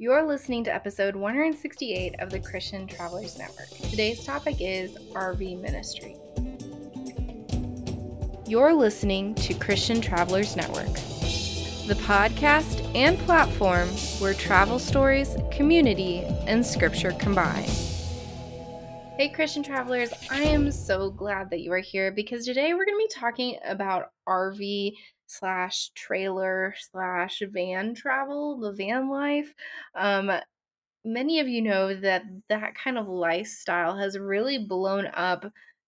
You're listening to episode 168 of the Christian Travelers Network. Today's topic is RV ministry. You're listening to Christian Travelers Network, the podcast and platform where travel stories, community, and scripture combine. Hey, Christian travelers, I am so glad that you are here because today we're going to be talking about RV slash trailer slash van travel, the van life. Um, many of you know that that kind of lifestyle has really blown up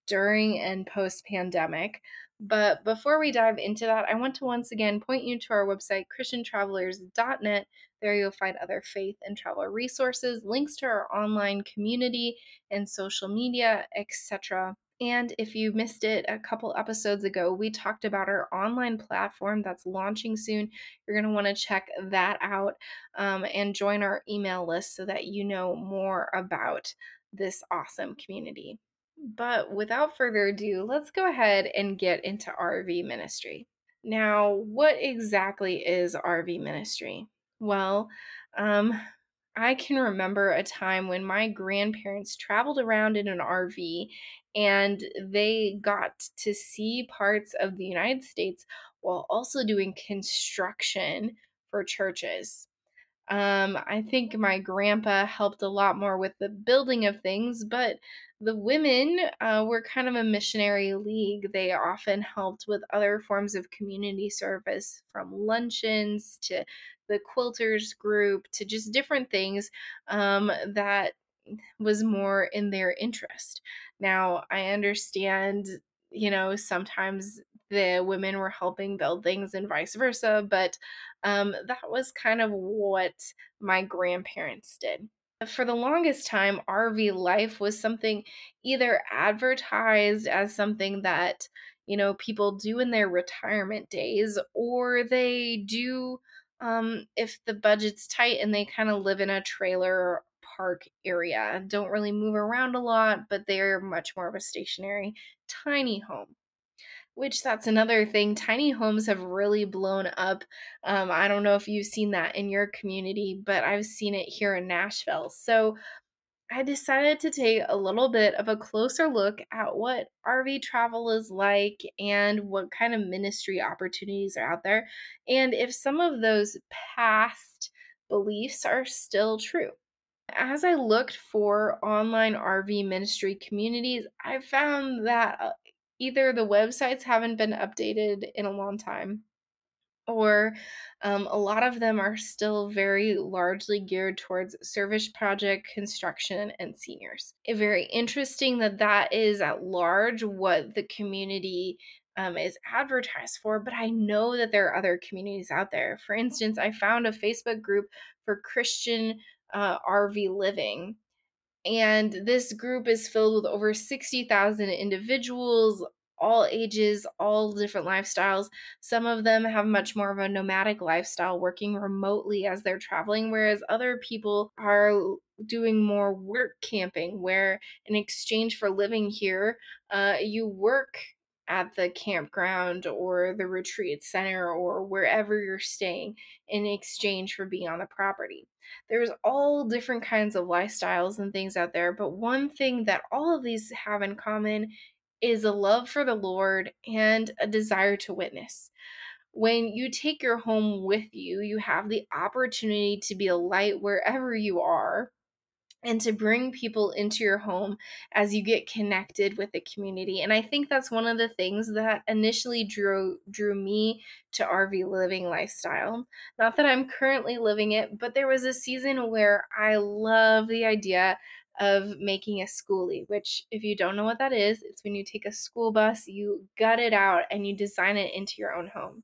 during and post pandemic. But before we dive into that, I want to once again point you to our website, ChristianTravelers.net. There you'll find other faith and travel resources, links to our online community and social media, etc. And if you missed it a couple episodes ago, we talked about our online platform that's launching soon. You're going to want to check that out um, and join our email list so that you know more about this awesome community. But without further ado, let's go ahead and get into RV ministry. Now, what exactly is RV ministry? Well, um, I can remember a time when my grandparents traveled around in an RV and they got to see parts of the United States while also doing construction for churches. Um, I think my grandpa helped a lot more with the building of things, but the women uh, were kind of a missionary league. They often helped with other forms of community service, from luncheons to the quilters group to just different things um, that was more in their interest. Now, I understand, you know, sometimes the women were helping build things and vice versa, but um, that was kind of what my grandparents did. For the longest time, RV life was something either advertised as something that, you know, people do in their retirement days, or they do um, if the budget's tight and they kind of live in a trailer park area. Don't really move around a lot, but they're much more of a stationary, tiny home which that's another thing. Tiny homes have really blown up. Um, I don't know if you've seen that in your community, but I've seen it here in Nashville. So I decided to take a little bit of a closer look at what RV travel is like and what kind of ministry opportunities are out there, and if some of those past beliefs are still true. As I looked for online RV ministry communities, I found that uh, either the websites haven't been updated in a long time or um, a lot of them are still very largely geared towards service project construction and seniors. It's very interesting that that is at large what the community um, is advertised for but i know that there are other communities out there. For instance i found a facebook group for christian uh, rv living and this group is filled with over 60,000 individuals, all ages, all different lifestyles. Some of them have much more of a nomadic lifestyle, working remotely as they're traveling, whereas other people are doing more work camping, where in exchange for living here, uh, you work at the campground or the retreat center or wherever you're staying in exchange for being on the property. There's all different kinds of lifestyles and things out there, but one thing that all of these have in common is a love for the Lord and a desire to witness. When you take your home with you, you have the opportunity to be a light wherever you are and to bring people into your home as you get connected with the community and i think that's one of the things that initially drew drew me to rv living lifestyle. Not that i'm currently living it but there was a season where i love the idea of making a schoolie which if you don't know what that is it's when you take a school bus you gut it out and you design it into your own home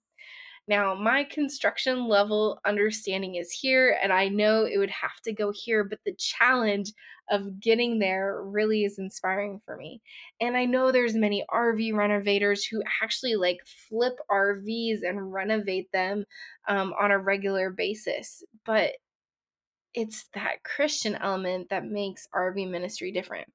now, my construction level understanding is here, and I know it would have to go here, but the challenge of getting there really is inspiring for me. And I know there's many RV renovators who actually like flip RVs and renovate them um, on a regular basis, but it's that Christian element that makes RV ministry different.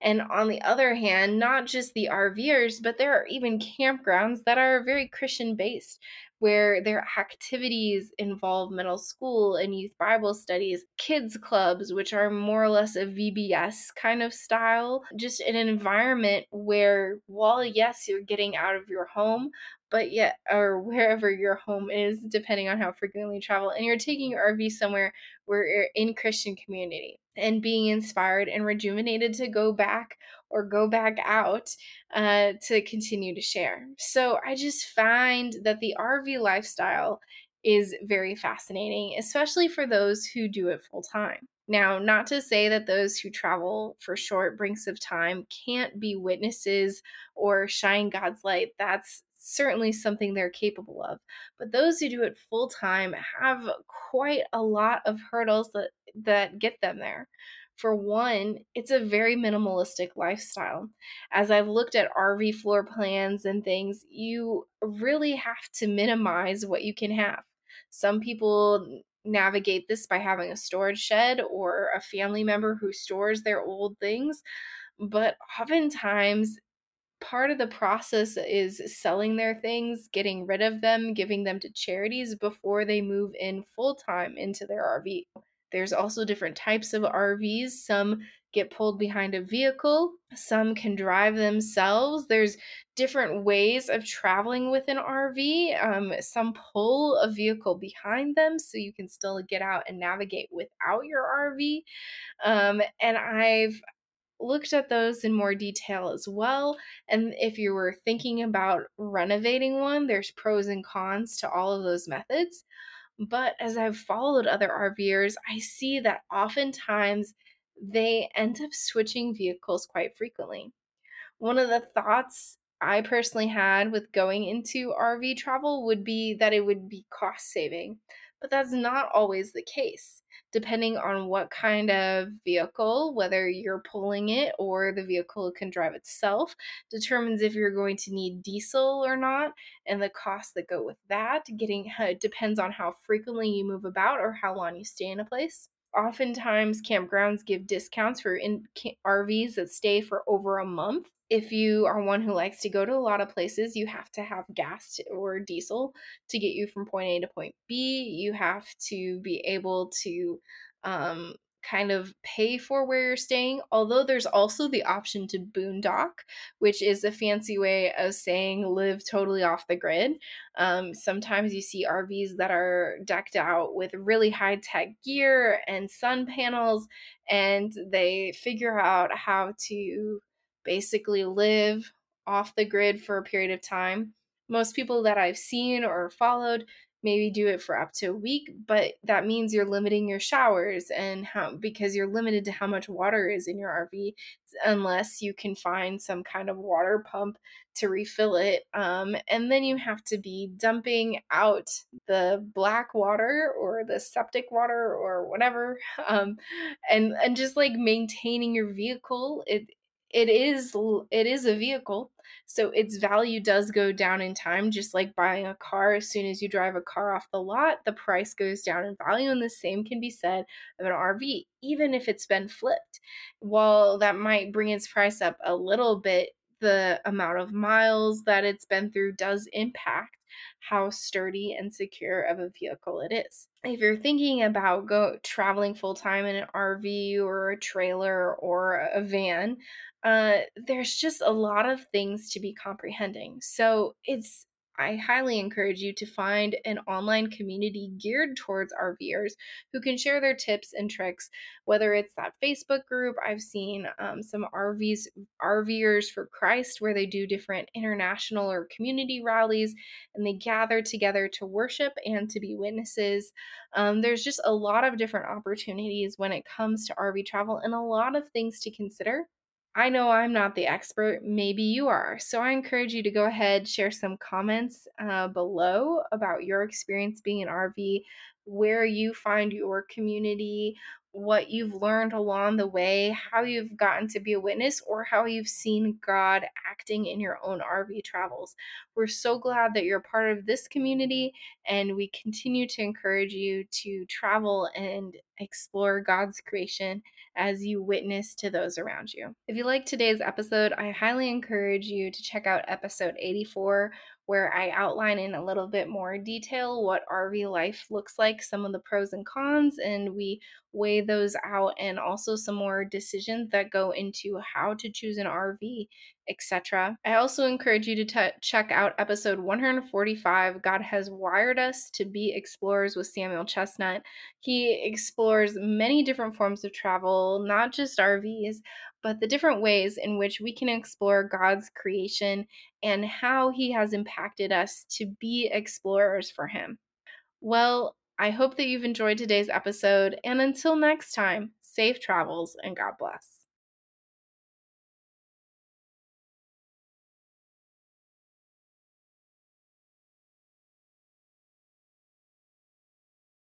And on the other hand, not just the RVers, but there are even campgrounds that are very Christian based where their activities involve middle school and youth Bible studies, kids clubs, which are more or less a VBS kind of style, just an environment where, while yes, you're getting out of your home, but yet, or wherever your home is, depending on how frequently you travel, and you're taking your RV somewhere where you're in Christian community and being inspired and rejuvenated to go back or go back out uh, to continue to share. So I just find that the RV lifestyle is very fascinating, especially for those who do it full time. Now, not to say that those who travel for short brinks of time can't be witnesses or shine God's light. That's certainly something they're capable of. But those who do it full time have quite a lot of hurdles that, that get them there. For one, it's a very minimalistic lifestyle. As I've looked at RV floor plans and things, you really have to minimize what you can have. Some people navigate this by having a storage shed or a family member who stores their old things. But oftentimes, part of the process is selling their things, getting rid of them, giving them to charities before they move in full time into their RV. There's also different types of RVs. Some get pulled behind a vehicle, some can drive themselves. There's different ways of traveling with an RV. Um, some pull a vehicle behind them so you can still get out and navigate without your RV. Um, and I've looked at those in more detail as well. And if you were thinking about renovating one, there's pros and cons to all of those methods. But as I've followed other RVers, I see that oftentimes they end up switching vehicles quite frequently. One of the thoughts I personally had with going into RV travel would be that it would be cost saving, but that's not always the case depending on what kind of vehicle, whether you're pulling it or the vehicle can drive itself, determines if you're going to need diesel or not and the costs that go with that. Getting depends on how frequently you move about or how long you stay in a place. Oftentimes, campgrounds give discounts for in RVs that stay for over a month if you are one who likes to go to a lot of places, you have to have gas or diesel to get you from point A to point B. You have to be able to um, kind of pay for where you're staying. Although there's also the option to boondock, which is a fancy way of saying live totally off the grid. Um, sometimes you see RVs that are decked out with really high tech gear and sun panels, and they figure out how to basically live off the grid for a period of time. Most people that I've seen or followed maybe do it for up to a week, but that means you're limiting your showers and how because you're limited to how much water is in your RV unless you can find some kind of water pump to refill it. Um, and then you have to be dumping out the black water or the septic water or whatever, um, and and just like maintaining your vehicle. It it is it is a vehicle so its value does go down in time just like buying a car as soon as you drive a car off the lot the price goes down in value and the same can be said of an RV even if it's been flipped. While that might bring its price up a little bit the amount of miles that it's been through does impact how sturdy and secure of a vehicle it is. If you're thinking about go traveling full time in an RV or a trailer or a van, uh, there's just a lot of things to be comprehending. So it's I highly encourage you to find an online community geared towards RVers who can share their tips and tricks, whether it's that Facebook group. I've seen um, some RVs, RVers for Christ, where they do different international or community rallies and they gather together to worship and to be witnesses. Um, there's just a lot of different opportunities when it comes to RV travel and a lot of things to consider I know I'm not the expert, maybe you are. So I encourage you to go ahead, share some comments uh, below about your experience being an RV, where you find your community, what you've learned along the way, how you've gotten to be a witness, or how you've seen God acting in your own RV travels. We're so glad that you're part of this community, and we continue to encourage you to travel and explore God's creation as you witness to those around you. If you like today's episode, I highly encourage you to check out episode 84 where I outline in a little bit more detail what RV life looks like, some of the pros and cons, and we weigh those out, and also some more decisions that go into how to choose an RV, etc. I also encourage you to t- check out episode 145 God Has Wired Us to Be Explorers with Samuel Chestnut. He explores many different forms of travel, not just RVs, but the different ways in which we can explore God's creation and how He has impacted us to be explorers for Him. Well, I hope that you've enjoyed today's episode, and until next time, safe travels and God bless.